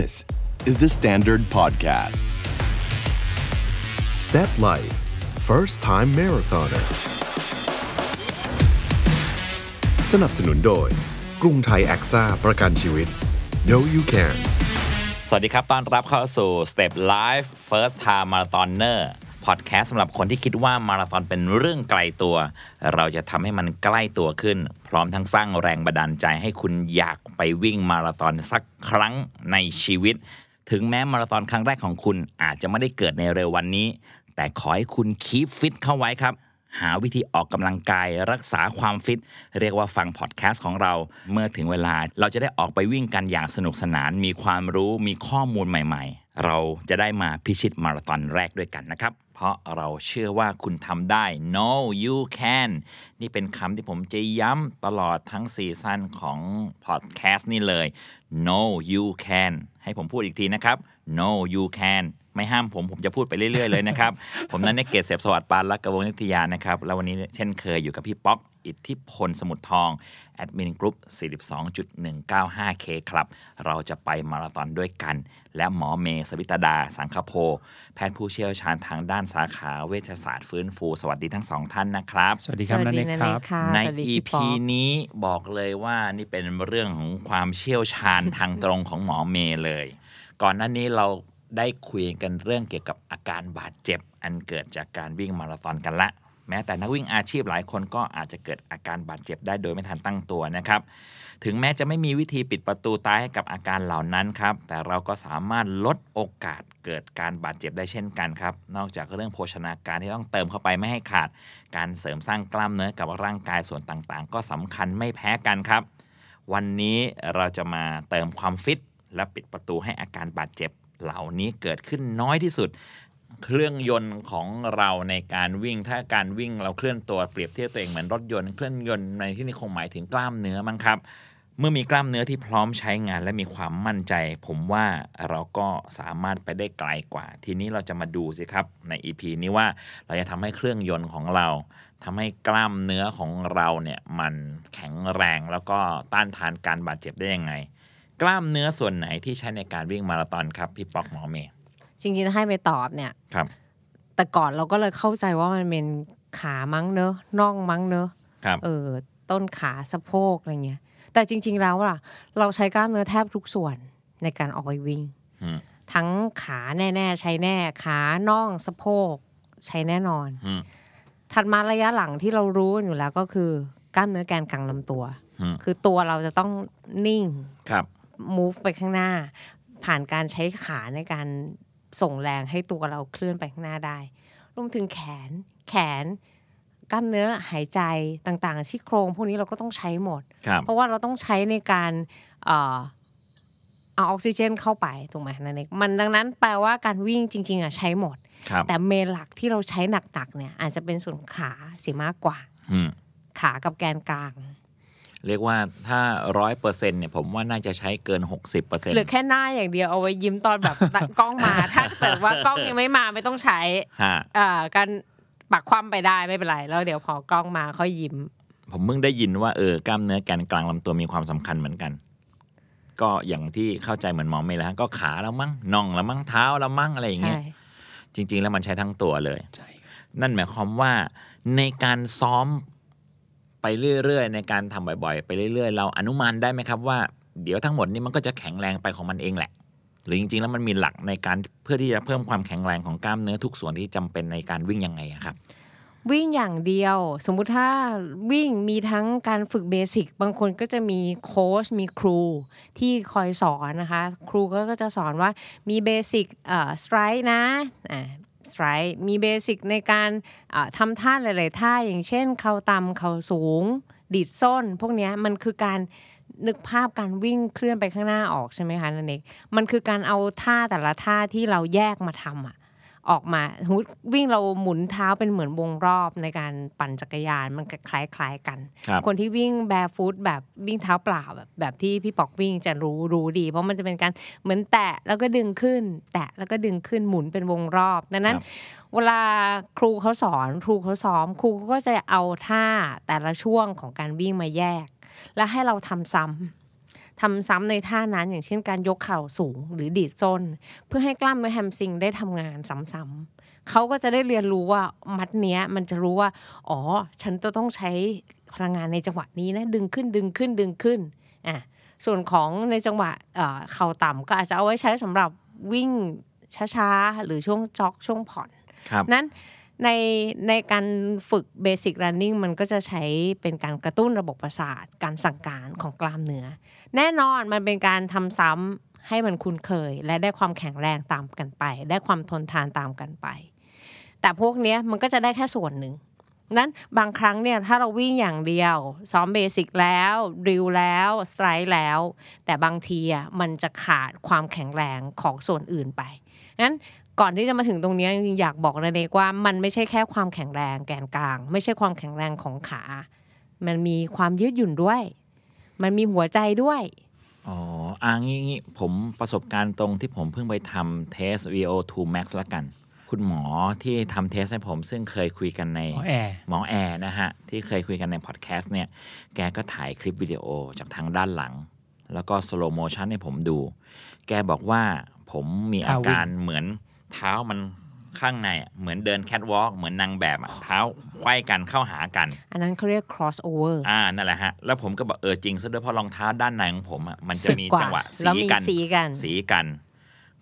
This is the Standard Podcast. Step Life First Time Marathoner สนับสนุนโดย กรุงไทยแอคซ่าประกันชีวิต No You Can สวัสดีครับ ต้อนรับเข้าสู่ Step Life First Time Marathoner พอดแคสต์สำหรับคนที่คิดว่ามาราธอนเป็นเรื่องไกลตัว เราจะทำให้มันใกล้ตัวขึ้น พร้อมทั้งสร้างแรงบันดาลใจให้คุณอยากไปวิ่งมาราธอนสักครั้งในชีวิต ถึงแม้มาราธอนครั้งแรกของคุณอาจจะไม่ได้เกิดในเร็ววันนี้ แต่ขอให้คุณ keep fit เข้าไว้ครับ หาวิธีออกกำลังกายรักษาความฟิต เรียกว่าฟังพอดแคสต์ของเราเมื่อถึงเวลาเราจะได้ออกไปวิ่งกันอย่างสนุกสนาน มีความรู้มีข้อมูลใหม่ ๆ เราจะได้มาพิชิตมาราธอนแรกด้วยกันนะครับ เพราะเราเชื่อว่าคุณทำได้ no you can นี่เป็นคำที่ผมจะย้ำตลอดทั้ง season ของพอดแคสต์นี่เลย no you can ให้ผมพูดอีกทีนะครับ no you can ไม่ห้ามผม ผมจะพูดไปเรื่อย ๆ เลยนะครับ ผมนั้นในเกตเสพสวัสดิ์ปานรักกระวงนิทยานะครับ แล้ววันนี้เช่นเคยอยู่กับพี่ป๊อก อิทธิพลสมุทรทอง แอดมินกรุ๊ป 42.195K ครับ เราจะไปมาราธอนด้วยกัน และหมอเมย์สวิตดา สังคโพแพทย์ผู้เชี่ยวชาญทางด้านสาขาเวชศาสตร์ฟื้นฟู สวัสดีทั้งสองท่านนะครับ สวัสดีครับสวันัสนดีเอกนันคเอรับกค่ะในสวัสดีพี่ EP ป๊อกนี้บอกเลยว่านี่เป็นเรื่องของความเชี่ยวชาญทางตรงของหมอเมย์เลย ก่อนหน้านี้เรา ได้คุยกันเรื่องเกี่ยวกับอาการบาดเจ็บ อันเกิดจากการวิ่งมาราธอนกันละ แม้แต่นักวิ่งอาชีพหลายคนก็อาจจะเกิดอาการบาดเจ็บได้โดยไม่ทันตั้งตัวนะครับ ถึงแม้จะไม่มีวิธีปิดประตูตายให้กับอาการเหล่านั้นครับ แต่เราก็สามารถลดโอกาสเกิดการบาดเจ็บได้เช่นกันครับ นอกจากเรื่องโภชนาการที่ต้องเติมเข้าไปไม่ให้ขาด การเสริมสร้างกล้ามเนื้อกับร่างกายส่วนต่างๆ ก็สำคัญไม่แพ้กันครับ วันนี้เราจะมาเติมความฟิตและปิดประตูให้อาการบาดเจ็บ เหล่านี้เกิดขึ้นน้อยที่สุด เครื่องยนต์ของเราในการวิ่ง ถ้าการวิ่งเราเคลื่อนตัวเปรียบเทียบตัวเองเหมือนรถยนต์เคลื่อนยนต์ในที่นี้คงหมายถึงกล้ามเนื้อมั้งครับ เมื่อมีกล้ามเนื้อที่พร้อมใช้งานและมีความมั่นใจ ผมว่าเราก็สามารถไปได้ไกลกว่า ทีนี้เราจะมาดูสิครับใน EP นี้ว่าเราจะทำให้เครื่องยนต์ของเราทำให้กล้ามเนื้อของเราเนี่ยมันแข็งแรงแล้วก็ต้านทานการบาดเจ็บได้ยังไง กล้ามเนื้อส่วนไหนที่ใช้ในการวิ่งมาราธอนครับพี่ป๊อกหมอเมย์จริงๆถ้าให้ไปตอบเนี่ยครับ แต่ก่อนเราก็เลยเข้าใจว่ามันเป็นขามั้งเนอะน่องมั้งเนอะครับเออต้นขาสะโพกอะไรเงี้ย แต่จริง ๆแล้วอะเราใช้กล้ามเนื้อแทบทุกส่วนในการออกไปวิ่งอืมทั้งขาแน่ๆใช้แน่ขาน่องสะโพกใช้แน่นอนอืมถัดมาระยะหลังที่เรารู้กันอยู่แล้วก็คือกล้ามเนื้อแกนกลางลำตัวอืมคือตัวเราจะต้องนิ่งครับ move ไปข้างหน้า ผ่านการใช้ขาในการส่งแรงให้ตัวเราเคลื่อนไปข้างหน้าได้ รวมถึงแขน แขนกล้ามเนื้อหายใจต่างๆที่โครงพวกนี้เราก็ต้องใช้หมดครับเพราะว่าเราต้องใช้ในการเอ่อเอาออกซิเจนเข้าไปถูกไหมนั่นเองมันดังนั้นแปลว่าการวิ่งจริง ๆอะใช้หมดครับแต่เมนหลักที่เราใช้หนักๆเนี่ยอาจจะเป็นส่วนขาเสียมากกว่าอืมขากับแกนกลาง เรียกว่าถ้าร้อยเปอร์เซ็นต์เนี่ยผมว่าน่าจะใช้เกิน 60เปอร์เซ็นต์หรือแค่หน้าอย่างเดียวเอาไว้ยิ้มตอนแบบตัดกล้องมา ถ้าเกิดว่ากล้องยังไม่มาไม่ต้องใช้ฮะอ่าการปักคว่ำไปได้ไม่เป็นไร แล้วเดี๋ยวพอกล้องมาค่อยยิ้ม ผมเพิ่งได้ยินว่าเออกล้ามเนื้อแกนกลางลำตัวมีความสำคัญเหมือนกัน ก็อย่างที่เข้าใจเหมือนหมอเมย์แล้วฮะก็ขาแล้วมั้งน่องแล้วมั้งเท้าแล้วมั้งอะไรอย่างเงี้ใช่ยจริง ๆ แล้วมันใช้ทั้งตัวเลยใช่นั่นหมายความว่าในการซ้อม ไปเรื่อยๆ ในการทำบ่อยๆ ไปเรื่อยๆ เราอนุมานได้ไหมครับว่า เดี๋ยวทั้งหมดนี้มันก็จะแข็งแรงไปของมันเองแหละ หรือจริงๆ แล้วมันมีหลักในการเพื่อที่จะเพิ่มความแข็งแรงของกล้ามเนื้อทุกส่วนที่จำเป็นในการวิ่งยังไงครับ วิ่งอย่างเดียว สมมุติถ้าวิ่งมีทั้งการฝึกเบสิกบางคนก็จะมีโค้ชมีครูที่คอยสอนนะคะ ครูก็จะสอนว่ามีเบสิกเอ่อสไตร์นะ right มีเบสิกในการทำท่าหลาย ๆ ท่าอย่างเช่น เข่าต่ำเข่าสูง ดีดส้น พวกนี้มันคือการนึกภาพการวิ่งเคลื่อนไปข้างหน้าออกใช่ไหมคะนันเองมันคือการเอาท่าแต่ละท่าที่เราแยกมาทำอะ ออกมาสมมติวิ่งเราหมุนเท้าเป็นเหมือนวงรอบในการปั่นจักรยานมันก็คล้ายๆกันครับคนที่วิ่งแบร์ฟุตแบบวิ่งเท้าเปล่าแบบแบบที่พี่ปอกวิ่งจะรู้รู้ดี เพราะมันจะเป็นการเหมือนแตะแล้วก็ดึงขึ้น แตะแล้วก็ดึงขึ้นหมุนเป็นวงรอบดังนั้นครับเวลาครูเขาสอนครูเขาซ้อมครูเขาก็จะเอาท่าแต่ละช่วงของการวิ่งมาแยก แล้วให้เราทำซ้ำ ทำซ้ำในท่านั้นอย่างเช่นการยกเข่าสูงหรือดีดส้น เพื่อให้กล้ามเนื้อแฮมสตริงได้ทำงานซ้ำๆเขาก็จะได้เรียนรู้ว่ามัดเนี้ยมันจะรู้ว่า อ๋อ ฉันจะต้องใช้พลังงานในจังหวะนี้นะดึงขึ้นดึงขึ้นดึงขึ้นอะส่วนของในจังหวะเอ่อเข่าต่ำก็อาจจะเอาไว้ใช้สำหรับวิ่งช้าๆ หรือช่วงจ็อกช่วงผ่อนครับนั้น ในในการฝึกเบสิ c รันนิ่งมันก็จะใช้เป็นการกระตุ้นระบบประสาท การสั่งการของกล้ามเนื้อ แน่นอนมันเป็นการทำซ้ำให้มันคุ้นเคย และได้ความแข็งแรงตามกันไป ได้ความทนทานตามกันไป แต่พวกนี้มันก็จะได้แค่ส่วนหนึ่งนั้นบางครั้งเนี่ยถ้าเราวิ่งอย่างเดียว ซ้อม basic แล้ว drill แล้ว stride แล้ว แต่บางทีอะมันจะขาดความแข็งแรงของส่วนอื่นไปงั้น ก่อนที่จะมาถึงตรงเนี้ยจริงๆอยากบอกนันเนกว่ามันไม่ใช่แค่ความแข็งแรงแกนกลาง ไม่ใช่ความแข็งแรงของขา มันมีความยืดหยุ่นด้วย มันมีหัวใจด้วย อ๋ออ่างี้งี้ผมประสบการณ์ตรงที่ผมเพิ่งไปทำเทส VO2 Max ละกัน คุณหมอที่ทำ test ให้ผมซึ่งเคยคุยกันในหมอแอร์หมอแอร์นะฮะ ที่เคยคุยกันในพอดแคสต์เนี่ย แกก็ถ่ายคลิปวิดีโอจากทางด้านหลัง แล้วก็ slow motion ให้ผมดู แกบอกว่าผมมีอาการเหมือน เท้ามันข้างในอะเหมือนเดินแคทวอล์กเหมือนนางแบบอะเท้าไขว้กันเข้าหากัน อันนั้นเขาเรียก crossover อ่านั่นแหละฮะ แล้วผมก็บอกเออจริงซะด้วยเพราะรองเท้าด้านในของผมอะมันจะสึกมีกว่าจังหวะแล้วสีมีกันสีกันสีกัน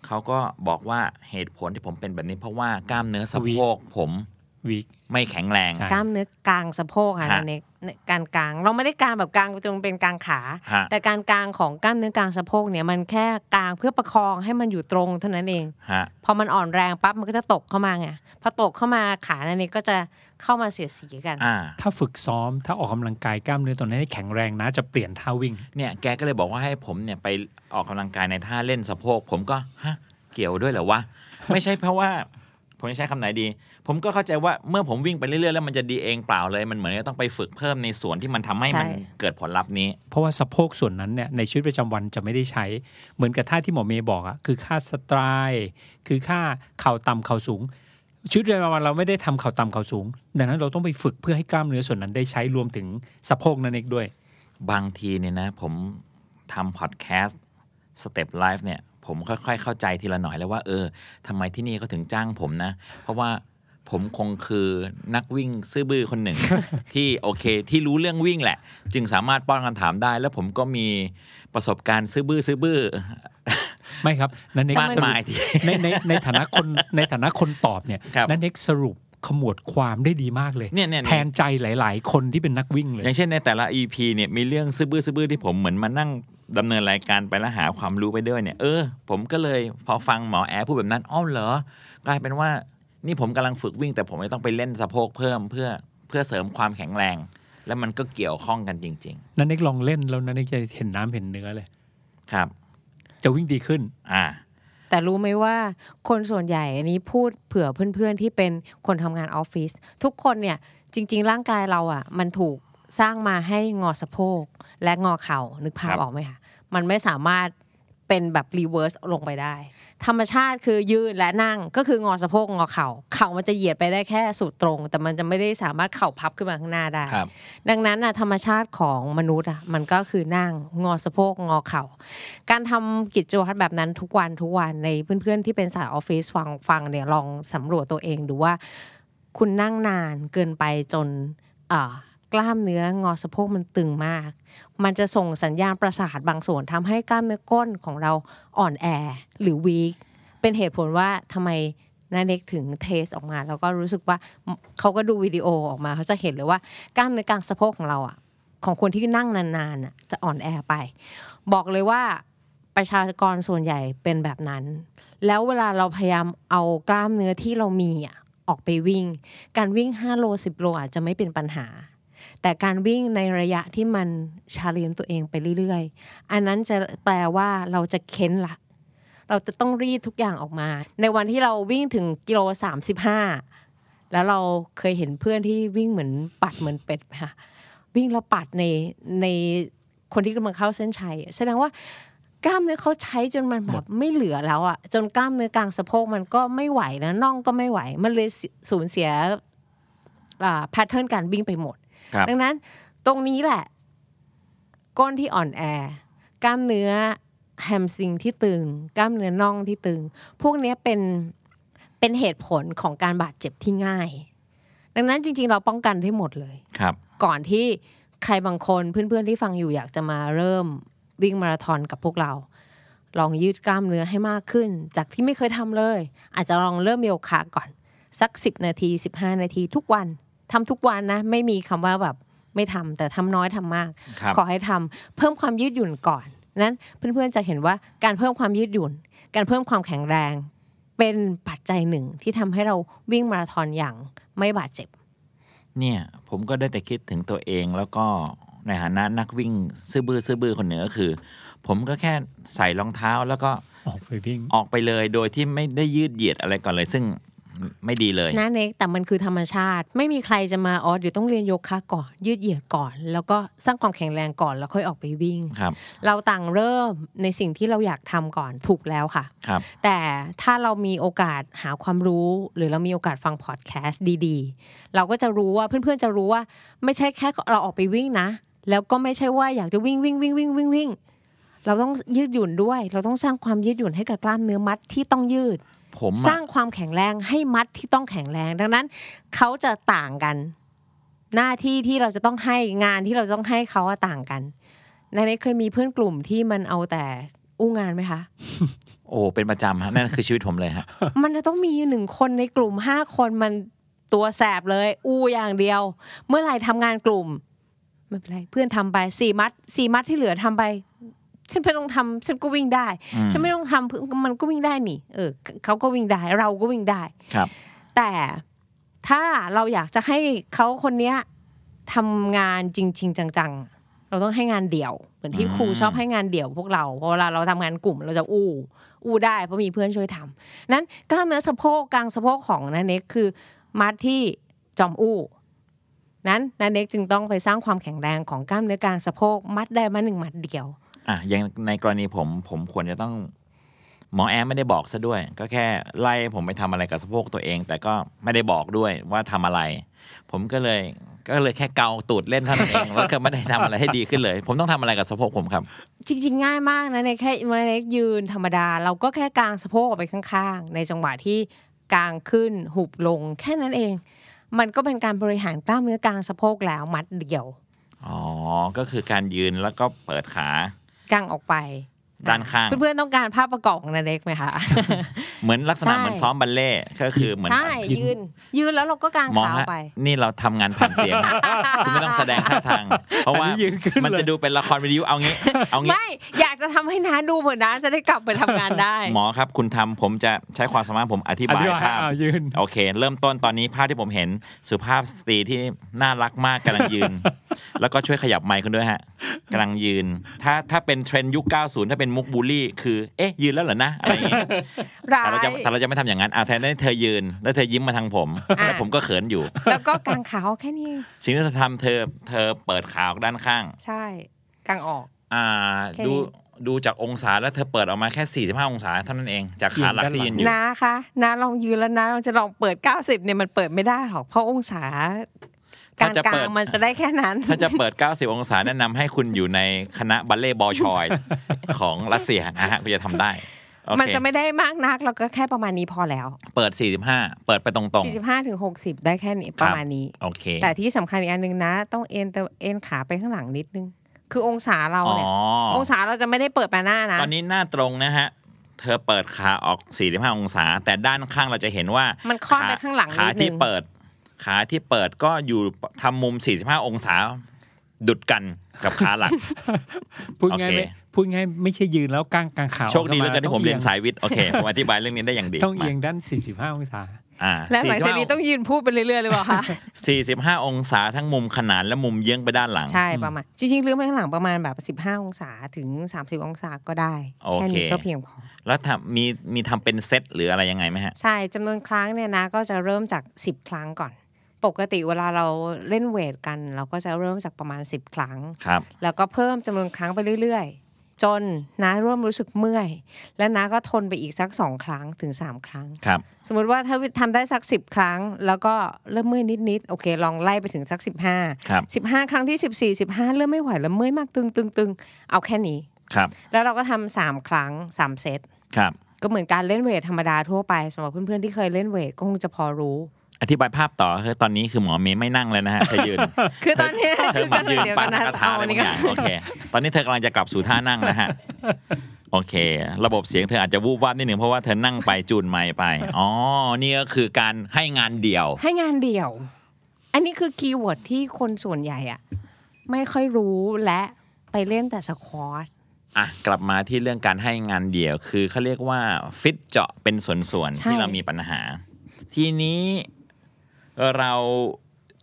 เขาก็บอกว่าเหตุผลที่ผมเป็นแบบนี้เพราะว่ากล้ามเนื้อสะโพกผม วีคไม่แข็งแรงใช่กล้ามเนื้อกลางสะโพกค่ะฮะในในการกลางเราไม่ได้กลางแบบกลางจนเป็นกลางขาฮะแต่การกลางของกล้ามเนื้อกลางสะโพกเนี่ยมันแค่กลางเพื่อประคองให้มันอยู่ตรงเท่านั้นเองฮะพอมันอ่อนแรงปั๊บมันก็จะตกเข้ามาไงพอตกเข้ามาขาในนี้ก็จะเข้ามาเสียดสีกันอ่าถ้าฝึกซ้อมถ้าออกกำลังกายกล้ามเนื้อตัวนั้นให้แข็งแรงนะจะเปลี่ยนท่าวิ่งเนี่ยแกก็เลยบอกว่าให้ผมเนี่ยไปออกกำลังกายในท่าเล่นสะโพก ผมก็ฮะเกี่ยวด้วยเหรอวะไม่ใช่เพราะว่าผมจะใช้คำไหนดี ผมก็เข้าใจว่าเมื่อผมวิ่งไปเรื่อยๆ แล้วมันจะดีเองเปล่าเลย มันเหมือนจะต้องไปฝึกเพิ่มในส่วนที่มันทำให้มันใช่เกิดผลลัพธ์นี้ เพราะว่าสะโพกส่วนนั้นเนี่ยในชีวิตประจำวันจะไม่ได้ใช้ เหมือนกับท่าที่หมอเมย์บอกอะคือท่า stride คือท่าเข่าต่ำเข่าสูงชีวิตประจำวันเราไม่ได้ทำเข่าต่ำเข่าสูง ดังนั้นเราต้องไปฝึกเพื่อให้กล้ามเนื้อส่วนนั้นได้ใช้รวมถึงสะโพกนั่นเองด้วย บางทีเนี่ยนะ ผมทำพอดแคสต์ Step Life เนี่ย ผมค่อยๆ เข้าใจทีละหน่อยแล้วว่า เออทำไมที่นี่เขาถึงจ้างผมนะ เพราะว่า ผมคงคือนักวิ่งซื่อบื้อคนหนึ่ง ที่โอเคที่รู้เรื่องวิ่งแหละ จึงสามารถป้อนคำถามได้ แล้วผมก็มีประสบการณ์ซื่อบื้อซื่อบื้อไม่ครับนันเน็กมากสรุปมายที่ในในในฐานะคนในฐานะคนตอบเนี่ยครับนันเน็กสรุปขมวดความได้ดีมากเลยเนี่ยเนี่ยแทนใจหลาย ๆ คนที่เป็นนักวิ่งเลยอย่างเช่นในแต่ละ EP เนี่ยมีเรื่องซื่อบื้อซื่อบื้อที่ผมเหมือนมานั่งดำเนินรายการไปแล้วหาความรู้ไปด้วยเนี่ยเออผมก็เลยพอฟังหมอแอร์พูดแบบนั้นอ้าวเหรอกลายเป็นว่า นี่ผมกำลังฝึกวิ่ง แต่ผมไม่ต้องไปเล่นสะโพกเพิ่มเพื่อเพื่อเสริมความแข็งแรง แล้วมันก็เกี่ยวข้องกันจริงนันเน็กลองเล่นแล้วนันเน็กจะเห็นน้ำเห็นเนื้อเลยๆครับ จะวิ่งดีขึ้น อ่า แต่รู้ไหมว่าคนส่วนใหญ่อันนี้พูดเผื่อเพื่อนๆที่เป็นคนทำงานออฟฟิศทุกคนเนี่ยจริง ๆ ร่างกายเราอะ มันถูกสร้างมาให้งอสะโพกและงอเข่านึกภาพครับออกไหมคะมันไม่สามารถ เป็นแบบ reverse ลงไปได้ ธรรมชาติคือยืนและนั่งก็คืองอสะโพกงอเข่าเข่ามันจะเหยียดไปได้แค่สุดตรง แต่มันจะไม่ได้สามารถเข่าพับขึ้นมาข้างหน้าได้ครับดังนั้นน่ะธรรมชาติของมนุษย์อะมันก็คือนั่งงอสะโพกงอเข่าการทำกิจวัตรแบบนั้นทุกวันทุกวันในเพื่อนๆที่เป็นสายออฟฟิศฟังฟังเนี่ยลองสำรวจตัวเองดูว่า คุณนั่งนานเกินไปจนอ่า กล้ามเนื้องอสะโพกมันตึงมาก มันจะส่งสัญญาณประสาทบางส่วนทำให้กล้ามเนื้อก้นของเราอ่อนแอหรือวีคเป็นเหตุผลว่าทำไมนาเน็กถึงเทสออกมา แล้วก็รู้สึกว่าเขาก็ดูวิดีโอออกมาเขาจะเห็นเลยว่ากล้ามเนื้อกลางสะโพกของเราอะของคนที่นั่งนานๆน่ะจะอ่อนแอไป บอกเลยว่าประชากรส่วนใหญ่เป็นแบบนั้น แล้วเวลาเราพยายามเอากล้ามเนื้อที่เรามีอะออกไปวิ่ง การวิ่ง 5 โล 10 โลอาจจะไม่เป็นปัญหา แต่การวิ่งในระยะที่มันชาเลนตัวเองไปเรื่อยๆ อันนั้นจะแปลว่าเราจะเค้นละเราจะต้องรีดทุกอย่างออกมา ในวันที่เราวิ่งถึงกิโลสามสิบห้าแล้วเราเคยเห็นเพื่อนที่วิ่งเหมือนปัดเหมือนเป็ดไหมคะวิ่งแล้วปัดในในคนที่กำลังเข้าเส้นชัยอะแสดงว่ากล้ามเนื้อเขาใช้จนมันแบบไม่เหลือแล้วอะ จนกล้ามเนื้อกลางสะโพกมันก็ไม่ไหวนะน่องก็ไม่ไหว มันเลยสูญเสียอ่าแพทเทิร์นการวิ่งไปหมดครับ ดังนั้นตรงนี้แหละ ก้นที่อ่อนแอ กล้ามเนื้อแฮมสตริงที่ตึง กล้ามเนื้อน่องที่ตึง พวกเนี้ยเป็นเป็นเหตุผลของการบาดเจ็บที่ง่าย ดังนั้นจริง ๆ เราป้องกันได้หมดเลยครับ ก่อนที่ใครบางคนเพื่อนๆที่ฟังอยู่อยากจะมาเริ่มวิ่งมาราธอนกับพวกเรา ลองยืดกล้ามเนื้อให้มากขึ้น จากที่ไม่เคยทำเลย อาจจะลองเริ่มโยคะก่อน สัก 10 นาที 15 นาทีทุกวัน ทำทุกวันนะ ไม่มีคำว่าแบบไม่ทำแต่ทำน้อยทำมากครับขอให้ทำเพิ่มความยืดหยุ่นก่อนนั้นเพื่อนๆจะเห็นว่าการเพิ่มความยืดหยุ่น การเพิ่มความแข็งแรง เป็นปัจจัยหนึ่งที่ทำให้เราวิ่งมาราธอนอย่างไม่บาดเจ็บ เนี่ยผมก็ได้แต่คิดถึงตัวเองแล้วก็ในฐานะนักวิ่งซื่อบื้อซื่อบื้อคนหนึ่งก็คือ ผมก็แค่ใส่รองเท้าแล้วก็ออกไปวิ่งออกไปเลยโดยที่ไม่ได้ยืดเหยียดอะไรก่อนเลย ซึ่ง ไม่ดีเลยนะเน็กแต่มันคือธรรมชาติ ไม่มีใครจะมาอ๋อเดี๋ยวต้องเรียนโยคะก่อน ยืดเหยียดก่อน แล้วก็สร้างความแข็งแรงก่อนแล้วค่อยออกไปวิ่งครับเราต่างเริ่มในสิ่งที่เราอยากทำก่อนถูกแล้วค่ะครับแต่ถ้าเรามีโอกาสหาความรู้ หรือเรามีโอกาสฟังพอดแคสต์ดีๆ เราก็จะรู้ว่าเพื่อนๆจะรู้ว่า ไม่ใช่แค่เราออกไปวิ่งนะ แล้วก็ไม่ใช่ว่าอยากจะวิ่งวิ่งวิ่งวิ่งวิ่งวิ่ง เราต้องยืดหยุ่นด้วย เราต้องสร้างความยืดหยุ่นให้กับกล้ามเนื้อมัดที่ต้องยืด ผมสอะร้างความแข็งแรงให้มัดที่ต้องแข็งแรง ดังนั้นเขาจะต่างกัน หน้าที่ที่เราจะต้องให้งานที่เราต้องให้เขาอะต่างกันในนี้เคยมีเพื่อนกลุ่มที่มันเอาแต่อู้งานไหมคะ โอ้เป็นประจำฮะนั่นคือชีวิตผมเลยฮะมันจะต้องมีหนึ่งคนในกลุ่มห้าคนมันตัวแสบเลย อู้อย่างเดียว เมื่อไหร่ทำงานกลุ่มไม่เป็นไรเพื่อนทำไปสี่มัดสี่มัดที่เหลือทำไป ฉันไม่ต้องทำฉันก็วิ่งได้อืมฉันไม่ต้องทำมันก็วิ่งได้นี่ เออเขาก็วิ่งได้เราก็วิ่งได้ครับ แต่ถ้าเราอยากจะให้เขาคนเนี้ยทำงานจริง ๆ จัง ๆ เราต้องให้งานเดี่ยว เหมือนที่ครูอืมชอบให้งานเดี่ยวพวกเราเพราะเวลาเราทำงานกลุ่มเราจะอู้อู้ได้เพราะมีเพื่อนช่วยทำนั้นกล้ามเนื้อสะโพกกลางสะโพกของนันเน็กคือมัดที่จอมอู้นั้นนันเน็กจึงต้องไปสร้างความแข็งแรงของกล้ามเนื้อกลางสะโพกมัดได้มาหนึ่งมัดเดียว อะอย่างในกรณีผมผมควรจะต้องหมอแอมไม่ได้บอกซะด้วย ก็แค่ไล่ผมไปทำอะไรกับสะโพกตัวเอง แต่ก็ไม่ได้บอกด้วยว่าทำอะไร ผมก็เลยก็เลยแค่เกาตูดเล่นเท่านั้นเองแล้วก็ไม่ได้ทำอะไรให้ดีขึ้นเลย ผมต้องทำอะไรกับสะโพกผมครับ จริง ๆ ง่ายมากนะในแค่ในเล็กยืนธรรมดา เราก็แค่กางสะโพกออกไปข้างๆ ในจังหวะที่กางขึ้นหุบลง แค่นั้นเอง มันก็เป็นการบริหารกล้ามเนื้อกลางสะโพกแล้วมัดเดียวอ๋อก็คือการยืนแล้วก็เปิดขา กางออกไป ด้านข้าง เพื่อนๆต้องการภาพประกอบของนันเล็กไหมคะ เหมือนลักษณะใช่เหมือนซ้อมบัลเล่ต์ก็คือเหมือนใช่ยืน ยืนแล้วเราก็กางหมอขาฮะไป นี่เราทำงานผ่านเสียงฮะคุณไม่ต้องแสดงท่าทาง เพราะว่าอันนี้ยืนขึ้นเลยมันจะดูเป็นละครวิดีโอเอางี้ เอางี้ไม่อยากจะทำให้น้าดูเหมือนน้าจะได้กลับไปทำงานได้ หมอครับคุณทำผมจะใช้ความสามารถผมอธิบายอธิบายภาพอ่ายืนโอเค เริ่มต้นตอนนี้ภาพที่ผมเห็นสุภาพสตรีที่น่ารักมากกำลังยืน แล้วก็ช่วยขยับไมค์คุณด้วยฮะกำลังยืน ถ้าถ้าเป็นเทรนด์ยุค 90 ถ้าเป็นมุกบูลลี่ คือ เอ๊ะ ยืนแล้วเหรอนะอะไรอย่างงี้ร้าแต่เราจะยแต่เราจะไม่ทำอย่างนั้นอะแทนที่เธอยืน แล้วเธอยิ้มมาทางผมอะแล้วผมก็เขินอยู่ แล้วก็กางขาแค่นี้เองสิ่งที่เธอทำเธอเธอเปิดขาออกด้านข้าง ใช่กางออก อ่าแค่นี้ดูดูจากองศาแล้วเธอเปิดออกมาแค่ 45 องศาเท่านั้นเองจากขาหลักที่ยืนอยู่น้าคะน้าลองยืนแล้วนะลองจะลองเปิด 90เนี่ยมันเปิดไม่ได้หรอกเพราะองศา กาถ้ารจะกลาเปิงดมันจะได้แค่นั้น ถ้าจะเปิด 90 องศาแนะนำให้คุณอยู่ในคณะบัลเล่บอลชอยส์ของรัสเซียนะฮะคุณจะทำได้โอเคมันจะไม่ได้มากนักเราก็แค่ประมาณนี้พอแล้ว เปิด 45 เปิดไปตรง45ถึง60 ได้แค่นี้ประมาณนี้ๆโอเคแต่ที่สำคัญอีกอันหนึ่งนะ ต้องเอ็นตัวเอ็นขาไปข้างหลังนิดนึง คือองศาเราอ๋อเนี่ยองศาเราจะไม่ได้เปิดมาหน้านะ ตอนนี้หน้าตรงนะฮะ เธอเปิดขาออก 45 องศา แต่ด้านข้างเราจะเห็นว่า มันค่อนไปข้างหลังขานิดนึที่งเปิด ขาที่เปิดก็อยู่ทำมุม 45 องศา ดุดกันกับขาหลัก พูดง่ายโอเคไม่พูดง่ายไม่ใช่ยืนแล้วกางกางขาโชคดีเหลือเกินที่ผมเรียนต้องสายวิทย์โอเคผมอธิบายเรื่องนี้ได้อย่างดีต้องเอียงด้าน 45 องศาอ่าและหลังจากนี้45ต้องยืนพูดไปเรื่อยๆเลยเปล่าคะ45 องศาทั้งมุมขนานและมุมเยื้องไปด้านหลัง ใช่ประมาณ จริงๆเลื่อนไปข้างหลังประมาณแบบ 15 องศาถึง 30 องศาก็ได้โอเคแค่นี้ก็เพียงพอ แล้วทำมีมีทำเป็นเซตหรืออะไรยังไงไหมฮะ ใช่จำนวนครั้งเนี่ยนะก็จะเริ่มจาก 10 ครั้งก่อน ปกติเวลาเราเล่นเวทกัน เราก็จะเริ่มจากประมาณ 10 ครั้งครับแล้วก็เพิ่มจำนวนครั้งไปเรื่อยๆ จนน้าเริ่มรู้สึกเมื่อย และน้าก็ทนไปอีกสักสองครั้งถึง 3 ครั้งครับสมมุติว่าถ้าทำได้สัก 10 ครั้ง แล้วก็เริ่มเมื่อยนิดๆโอเค ลองไล่ไปถึงสัก 15ครับ15 ครั้งที่ 14 15 เริ่มไม่ไหวแล้วเมื่อยมากตึงตึงตึงเอาแค่นี้ครับ แล้วเราก็ทำสามครั้งสามเซตครับก็เหมือนการเล่นเวทธรรมดาทั่วไปสำหรับเพื่อนๆที่เคยเล่นเวทก็คงจะพอรู้ อธิบายภาพต่อคือตอนนี้คือหมอเมย์ไม่นั่งเลยนะฮะเธอยืนคือตอนนี้เธคืออมัก็นหยืนึ่งนเดียวปั้กันนนะกระทาเอาอะไรอันนี้บางก็อย่างโอเค ตอนนี้เธอกำลังจะกลับสู่ท่านั่งนะฮะโอเค ระบบเสียงเธออาจจะวูบวาบนิดหนึ่งเพราะว่าเธอนั่งไปจูนไมค์ไปอ๋อนี่ก็คือการให้งานเดี่ยว ให้งานเดี่ยว อันนี้คือคีย์เวิร์ดที่คนส่วนใหญ่อะไม่ค่อยรู้และไปเล่นแต่สควอตอะกลับมาที่เรื่องการให้งานเดี่ยว คือเขาเรียกว่าฟิตเจาะเป็นส่วนๆใช่ที่เรามีปัญหา ทีนี้ เรา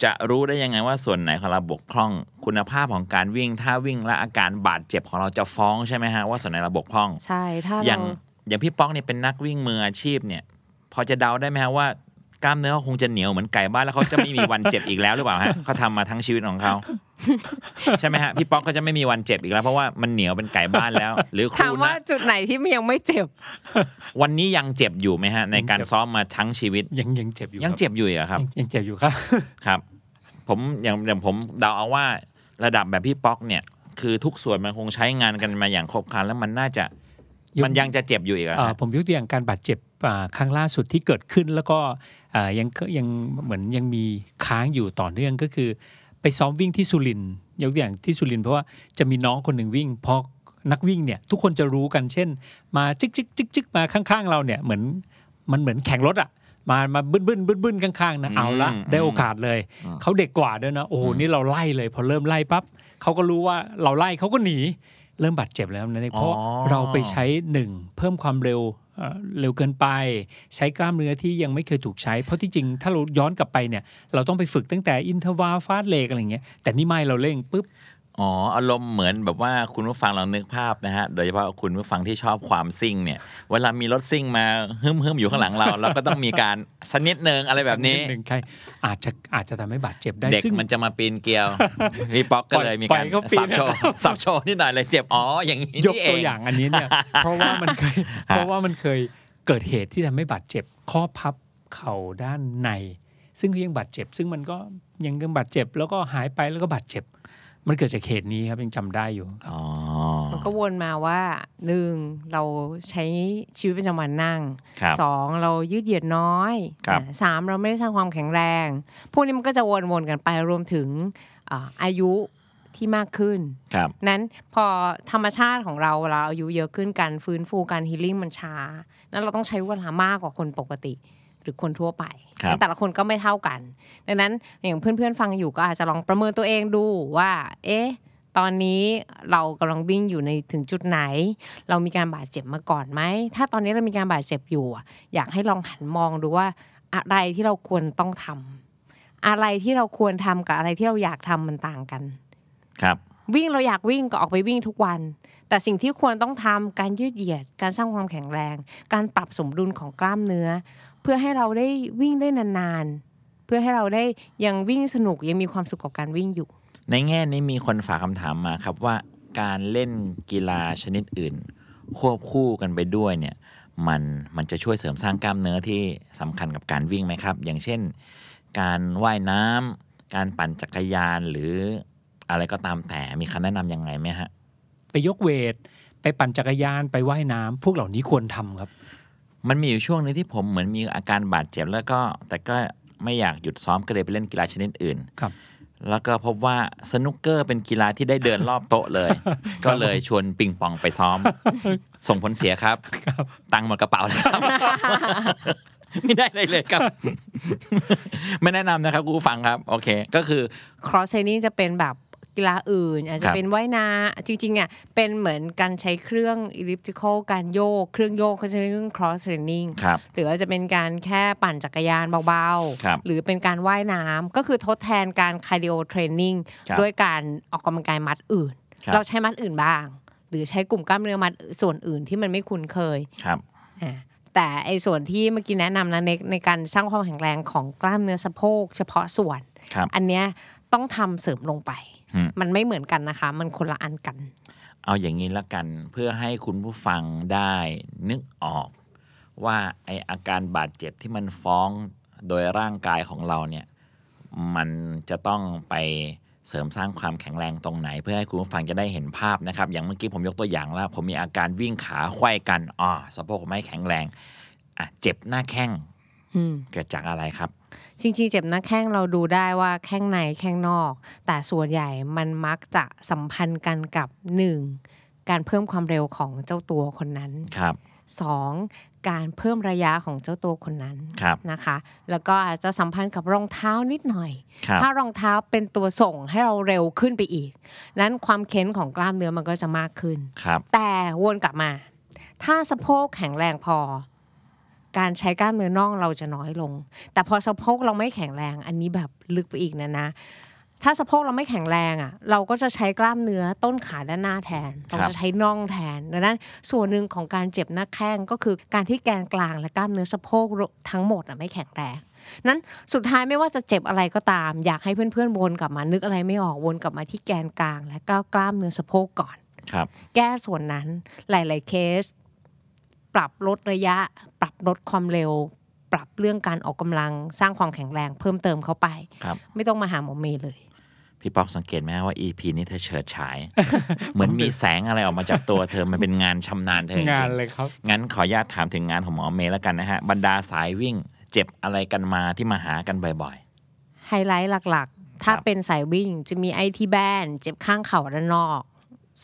จะรู้ได้ยังไงว่าส่วนไหนของเราบกพร่อง คุณภาพของการวิ่งถ้าวิ่งและอาการบาดเจ็บของเราจะฟ้องใช่ไหมฮะว่าส่วนไหนเราบกพร่อง ใช่ถ้าอเราย่างอย่างพี่ป๊อกเนี่ยเป็นนักวิ่งมืออาชีพเนี่ย พอจะเดาได้ไหมฮะว่า กล้ามเนื้อเขาคงจะเหนียวเหมือนไก่บ้านแล้วเขาจะไม่มีวันเจ็บอีกแล้วหรือเปล่าฮะเขาทำมาทั้งชีวิตของเขาใช่ไหมฮะพี่ป๊อกก็จะไม่มีวันเจ็บอีกแล้ว เพราะว่ามันเหนียวเป็นไก่บ้านแล้ว หรือคถารูมว่านะจุดไหนที่มันยังไม่เจ็บ วันนี้ยังเจ็บอยู่ไหมฮะ ในการซ้อมมาทั้งชีวิตยังยังเจ็บอยู่ยังครับเจ็บอยู่เหรอครับยังยังเจ็บอยู่ครับ ครับ ผมอย่างอย่างผมเดาเอาว่าระดับแบบพี่ป๊อกเนี่ย คือทุกส่วนมันคงใช้งานกันมาอย่างครบครันแล้วมันน่าจะยกมันยังจะเจ็บอยู่อีกเหรออ่าฮะ ผมยกตัวอย่างการบาดเจ็บอ่าครั้งล่าสุดที่เกิดขึ้นแล้วก็อ่า ยังยังเหมือนยังมีค้างอยู่ต่อเนื่องก็คือ ไปซ้อมวิ่งที่สุรินยกตัวอย่างที่สุรินเพราะว่าจะมีน้องคนหนึ่งวิ่งพอนักวิ่งเนี่ยทุกคนจะรู้กันเช่น มาจิกจิกจิกจิกมาข้างๆ เราเนี่ยเหมือนมันเหมือนแข่งรถอะมามาบึ้นบึ้นบึ้นบึ้นข้างๆนะเอาละได้โอกาสเลย เขาเด็กกว่าด้วยนะโอ้โหนี่เราไล่เลย พอเริ่มไล่ปั๊บเขาก็รู้ว่าเราไล่เขาก็หนีเริ่มบาดเจ็บแล้วนะเพราะเราไปใช้หนึ่งเพิ่มความเร็ว เร็วเกินไป ใช้กล้ามเนื้อที่ยังไม่เคยถูกใช้ เพราะที่จริงถ้าเราย้อนกลับไปเนี่ยเราต้องไปฝึกตั้งแต่อินเทอร์วาฟาสเลกอะไรเงี้ยแต่นี่ไม่เราเร่งปุ๊บ อ๋ออารมณ์เหมือนแบบว่าคุณผู้ฟังลองนึกภาพนะฮะโดยเฉพาะคุณผู้ฟังที่ชอบความซิ่งเนี่ยเวลามีรถซิ่งมาฮึมฮึมๆอยู่ข้างหลังเรา เราก็ต้องมีการสกนิดนึงอะไรแบบนี้สักดหนึ่งใครอาจจะอาจจะทำให้บาดเจ็บได้เด็กซึ่งมันจะมาปีนเกลียวพี่ป๊อกก็เลยมีปล่กาอรยเขาปีนสับโชว์สับโชว์นิดหน่อยเลยเจ็บอ๋ออย่างนี้ยกนี่เอตัวงอย่างอันนี้เนี่ยเพราะว่ามันเคยเพราะว่ามันเคยเกิดเหตุที่ทำให้บาดเจ็บข้อพับเข่าด้านใน ซึ่งก็ยังบาดเจ็บ ซึ่งมันก็ยังยังบาดเจ็บ แล้วก็หายไปแล้วก็บาดเจ็บ มันเกิดจากเหตุนี้ครับยังจำได้อยู่อ๋อมันก็วนมาว่าหนึ่งเราใช้ชีวิตประจำวันนั่งครับสองเรายืดเหยียดน้อยครับอ่าสามเราไม่ได้สร้างความแข็งแรง พวกนี้มันก็จะวนๆกันไปรวมถึงอ่าอายุที่มากขึ้นครับนั้นพอธรรมชาติของเราเวลาอายุเยอะขึ้นการฟื้นฟูการฮีลิ่งมันช้า นั้นเราต้องใช้เวลามากกว่าคนปกติ หรือคนทั่วไปครับ แต่ละคนก็ไม่เท่ากัน ดังนั้นอย่างเพื่อนๆฟังอยู่ก็อาจจะลองประเมินตัวเองดูว่า เอ๊ะตอนนี้เรากำลังวิ่งอยู่ในถึงจุดไหน เรามีการบาดเจ็บมาก่อนไหม ถ้าตอนนี้เรามีการบาดเจ็บอยู่อะอยากให้ลองหันมองดูว่าอะไรที่เราควรต้องทำอะไรที่เราควรทำกับอะไรที่เราอยากทำมันต่างกัน ครับ วิ่งเราอยากวิ่งก็ออกไปวิ่งทุกวัน แต่สิ่งที่ควรต้องทำการยืดเหยียด การสร้างความแข็งแรง การปรับสมดุลของกล้ามเนื้อเพื่อให้เราได้วิ่งได้นานๆ เพื่อให้เราได้ยังวิ่งสนุกยังมีความสุขกับการวิ่งอยู่ ในแง่นี้มีคนฝากคำถามมาครับว่าการเล่นกีฬาชนิดอื่น ควบคู่กันไปด้วยเนี่ยมันมันจะช่วยเสริมสร้างกล้ามเนื้อที่สำคัญกับการวิ่งไหมครับ อย่างเช่น การว่ายน้ำการปั่นจักรยานหรืออะไรก็ตามแต่มีคำแนะนำยังไงไหมฮะ ไปยกเวท ไปปั่นจักรยานไปว่ายน้ำพวกเหล่านี้ควรทำครับ มันมีอยู่ช่วงหนึงที่ผมเหมือนมีอาการบาดเจ็บแล้วก็ แต่ก็ไม่อยากหยุดซ้อมก็เลยไปเล่นกีฬาชนิดอื่นครับ แล้วก็พบว่าสนุกเกอร์เป็นกีฬาที่ได้เดินรอบโต๊ะเลย ก็เลยชวนปิงปองไปซ้อม ส่งผลเสียครับ ตังค์หมดกระเป๋าเลยครับไม่ได้เลยเลยครับ ไม่แนะนำนะครับคุณผู้ฟังครับ โอเค ก็คือ cross training จะเป็นแบบ กีฬาอื่น อาจคจะรับเป็นว่ายน้ำจริงๆอะเป็นเหมือนการใช้เครื่อง elliptical การโยก เครื่องโยกเขาจะเรียกเครื่อง cross training ครับหรือว่าจะเป็นการแค่ปั่นจักรยานเบาครับๆหรือเป็นการว่ายน้ำก็คือทดแทนการ cardio training ครับด้วยการออกกำลังกายมัดอื่นครับเราใช้มัดอื่นบ้าง หรือใช้กลุ่มกล้ามเนื้อมัดส่วนอื่นที่มันไม่คุ้นเคยครับอ่าแต่ไอ้ส่วนที่เมื่อกี้แนะนำนะในในการสร้างความแข็งแรงของกล้ามเนื้อสะโพก เฉพาะส่วนครับอันเนี้ยต้องทำเสริมลงไปอื มมันไม่เหมือนกันนะคะ มันคนละอันกัน เอาอย่างนี้ละกันเพื่อให้คุณผู้ฟังได้นึกออก ว่าไออาการบาดเจ็บที่มันฟ้องโดยร่างกายของเราเนี่ย มันจะต้องไปเสริมสร้างความแข็งแรงตรงไหน เพื่อให้คุณผู้ฟังจะได้เห็นภาพนะครับ อย่างเมื่อกี้ผมยกตัวอย่างแล้ว ผมมีอาการวิ่งขาไขว้กันอ่าสะโพกผมไม่แข็งแรงอะเจ็บหน้าแข้งอืม เกิดจากอะไรครับ จริงๆ เจ็บหน้าแข้งเราดูได้ว่าแข้งในแข้งนอก แต่ส่วนใหญ่มันมักจะสัมพันธ์กันกับหนึ่งการเพิ่มความเร็วของเจ้าตัวคนนั้นครับสองการเพิ่มระยะของเจ้าตัวคนนั้นครับนะคะ แล้วก็อาจจะสัมพันธ์กับรองเท้านิดหน่อยครับถ้ารองเท้าเป็นตัวส่งให้เราเร็วขึ้นไปอีก นั้นความเค้นของกล้ามเนื้อมันก็จะมากขึ้นครับแต่วนกลับมา ถ้าสะโพกแข็งแรงพอ การใช้กล้ามเนื้อน่องเราจะน้อยลง แต่พอสะโพกเราไม่แข็งแรง อันนี้แบบลึกไปอีกนะนะถ้าสะโพกเราไม่แข็งแรงอะ เราก็จะใช้กล้ามเนื้อต้นขาด้านหน้าแทนเราจะใช้น่องแทนดังนั้นส่วนหนึ่งของการเจ็บหน้าแข้งก็คือการที่แกนกลางและกล้ามเนื้อสะโพกทั้งหมดอะไม่แข็งแรงนั้นสุดท้ายไม่ว่าจะเจ็บอะไรก็ตาม อยากให้เพื่อนๆวนกลับมานึกอะไรไม่ออกวนกลับมาที่แกนกลาง และก็กล้ามเนื้อสะโพกก่อนครับ แก้ส่วนนั้นหลาย ๆเคส ปรับลดระยะปรับ ลดความเร็ว ปรับเรื่องการออกกำลังสร้างความแข็งแรงเพิ่มเติมเข้าไปครับไม่ต้องมาหาหมอเมย์เลย พี่ป๊อกสังเกตไหมฮะว่า EP นี้เธอเฉิดฉาย เหมือนมีแสงอะไรออกมาจากตัวเธอมันเป็นงานชำนาญเธอจริงานงๆเลยครับงั้นขออนุญาตถามถึงงานของหมอเมย์แล้วกันนะฮะบรรดาสายวิ่งเจ็บอะไรกันมาที่มาหากันบ่อยไฮไลท์หลักๆ ถ้าครับเป็นสายวิ่งจะมีไอทีแบนเจ็บข้างเข่าด้านนอก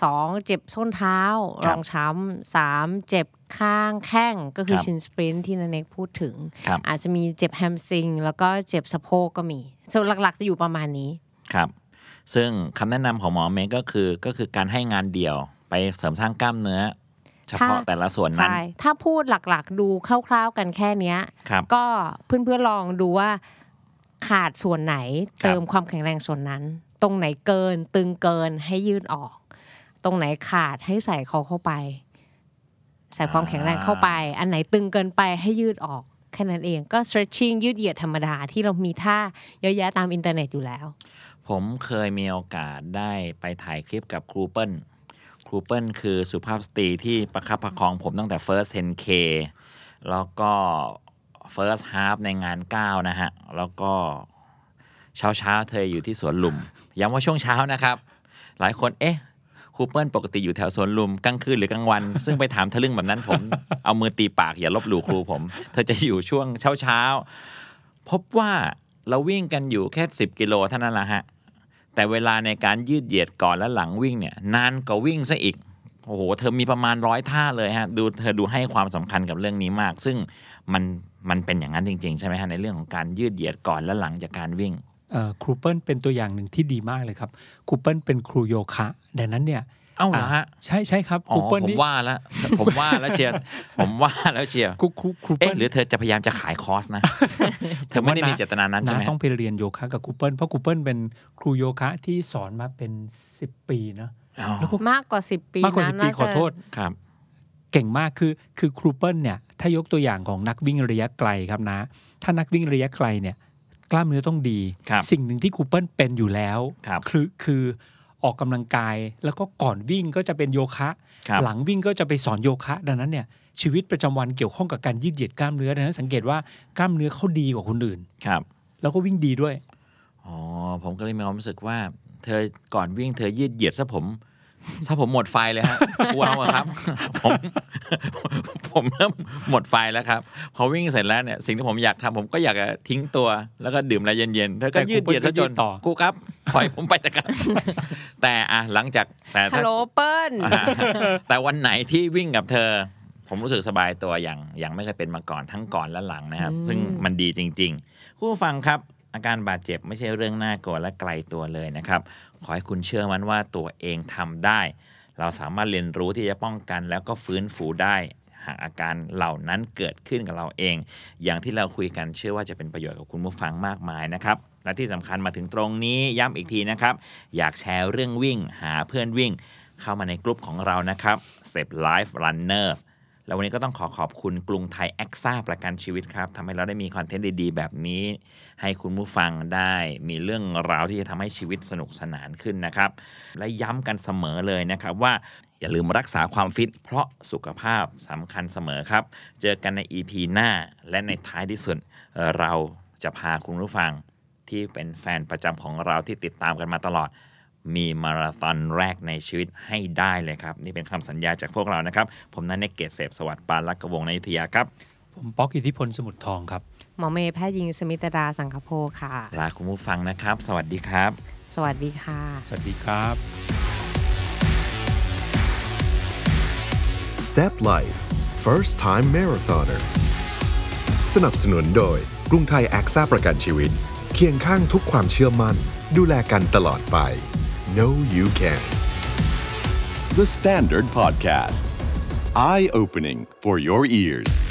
สองเจ็บส้นเท้ารองช้ำสามเจ็บข้างแข้งก็คือชินสปรินที่นันเอกพูดถึงๆครับอาจจะมีเจ็บแฮมสตริงแล้วก็เจ็บสะโพกก็มีส่วนหลักๆ จะอยู่ประมาณนี้ครับ ซึ่งคำแนะนำของหมอเมย์ก็คือก็คือการให้งานเดี่ยวไปเสริมสร้างกล้ามเนื้อเฉพาะค่ะแต่ละส่วนนั้นใช่ถ้าพูดหลักๆ ดูคร่าวๆกันแค่เนี้ยครับก็เพื่อนๆลองดูว่าขาดส่วนไหนครับเติมความแข็งแรงส่วนนั้น ตรงไหนเกินตึงเกินให้ยืดออก ตรงไหนขาดให้ใส่เขาเข้าไป ใส่ความแข็งแรงเข้าไป อันไหนตึงเกินไปให้ยืดออกแค่นั้นเองก็ stretching ยืดเหยียดธรรมดาที่เรามีท่าเยอะแยะตามอินเทอร์เน็ตอยู่แล้ว ผมเคยมีโอกาสได้ไปถ่ายคลิปกับครูเปิลครูเปิลคือสุภาพสตรีที่ประคับประคองผมตั้งแต่ first 10k แล้วก็ first half ในงาน 9 นะฮะ แล้วก็เช้าเช้าๆเธออยู่ที่สวนลุม ย้ำว่าช่วงเช้านะครับ หลายคนเอ๊ะ ครูเปิลปกติอยู่แถวสวนลุมกลางคืนหรือกลางวัน ซึ่งไปถามทะลึ่งแบบนั้นผม เอามือตีปากอย่าลบหลู่ครูผม เธอจะอยู่ช่วงเช้าเช้าๆพบว่าเราวิ่งกันอยู่แค่ 10 กิโลเท่านั้นละฮะ แต่เวลาในการยืดเหยียดก่อนและหลังวิ่งเนี่ยนานกว่าวิ่งซะอีกโอ้โห เธอมีประมาณร้อยท่าเลยฮะ ดูเธอดูให้ความสำคัญกับเรื่องนี้มาก ซึ่งมันมันเป็นอย่างนั้นจริง ๆ ใช่ไหมฮะ ในเรื่องของการยืดเหยียดก่อนและหลังจากการวิ่งเอ่อ ครูเปิลเป็นตัวอย่างหนึ่งที่ดีมากเลยครับครูเปิลเป็นครูโยคะดังนั้นเนี่ยเอ้าเหรอฮะใช่ใช่ครับอ๋ครูอเปิลผมนี่ว่าแล้วผมว่าแล้วเชียร์ผมว่าแล้วเชียร์ครูครูครูเปิเอ๊ะลหรือเธอจะพยายามจะขายคอร์สนะเธอไม่ได้มีเจตนานั้นใช่ไหมน้าต้องไปเรียนโยคะกับครูเปิลเพราะครูเปิลเป็นครูโยคะที่สอนมาเป็น10ปีเนอะอ๋อแล้วก็มากกว่า10ปีมากกว่านะสิบปีน่าขอจะโทษครับ เก่งมากคือคือครูเปิลเนี่ยถ้ายกตัวอย่างของนักวิ่งระยะไกลครับนะ ถ้านักวิ่งระยะไกลเนี่ย กล้ามเนื้อต้องดีครับสิ่งหนึ่งที่ครูเปิลเป็นอยู่แล้วครับคือคือออกกำลังกายแล้วก็ก่อนวิ่งก็จะเป็นโยคะครับหลังวิ่งก็จะไปสอนโยคะ ดังนั้นเนี่ยชีวิตประจำวันเกี่ยวข้องกับการยืดเหยียดกล้ามเนื้อดังนั้นสังเกตว่ากล้ามเนื้อเขาดีกว่าคนอื่นครับ แล้วก็วิ่งดีด้วยอ๋อผมก็เลยมีความรู้สึกว่า เธอก่อนวิ่งเธอยืดเหยียดซะผม ถ้าผมหมดไฟเลยฮะกูเอาอะครับ ผมผมเริ่มหมดไฟแล้วครับ พอวิ่งเสร็จแล้วเนี่ยสิ่งที่ผมอยากทำผมก็อยากจะทิ้งตัว แล้วก็ดื่มอะไรเย็นๆเธอก็แต่กูยืดเหยียดซะจนก็ยืดต่อกูครับปล่อยผมไปแต่กันแต่อะหลังจากแต่ฮัถ้าลโหลเปิ้ลอ่าแต่วันไหนที่วิ่งกับเธอ ผมรู้สึกสบายตัวอย่างอย่างไม่เคยเป็นมาก่อนทั้งก่อนและหลังนะฮะอืมซึ่งมันดีจริง ๆ ผู้ฟังครับ อาการบาดเจ็บไม่ใช่เรื่องน่ากลัวและไกลตัวเลยนะครับ ขอให้คุณเชื่อมันว่าตัวเองทำได้ เราสามารถเรียนรู้ที่จะป้องกันแล้วก็ฟื้นฟูได้ หากอาการเหล่านั้นเกิดขึ้นกับเราเอง อย่างที่เราคุยกันเชื่อว่าจะเป็นประโยชน์กับคุณผู้ฟังมากมายนะครับและที่สำคัญมาถึงตรงนี้ย้ำอีกทีนะครับ อยากแชร์เรื่องวิ่ง หาเพื่อนวิ่ง เข้ามาในกลุ่มของเรานะครับ Step Life Runners แล้ววันนี้ก็ต้องขอขอบคุณกรุงไทยแอคซ่าประกันชีวิตครับทำให้เราได้มีคอนเทนต์ดีๆ แบบนี้ ให้คุณผู้ฟังได้มีเรื่องราวที่จะทำให้ชีวิตสนุกสนานขึ้นนะครับ และย้ำกันเสมอเลยนะครับว่าอย่าลืมรักษาความฟิต เพราะสุขภาพสำคัญเสมอครับ เจอกันใน EP หน้า และในท้ายที่สุดเอ่อเราจะพาคุณผู้ฟังที่เป็นแฟนประจำของเราที่ติดตามกันมาตลอด มีมาราธอนแรกในชีวิตให้ได้เลยครับ นี่เป็นคำสัญญาจากพวกเรานะครับ ผมนันเนกเกตเสพสวัสดิ์ปานลักกระวงในอยุธยาครับ ผมป๊อกอิทธิพลสมุทรทองครับ หมอเมย์แพทย์หญิงสมิตดาสังคโพค่ะ ลาคุณผู้ฟังนะครับ สวัสดีครับ สวัสดีค่ะ สวัสดีครับ Step Life First Time Marathoner สนับสนุนโดยกรุงไทยแอคซ่าประกันชีวิต เคียงข้างทุกความเชื่อมั่น ดูแลกันตลอดไป No You Can The Standard Podcast. Eye opening for your ears.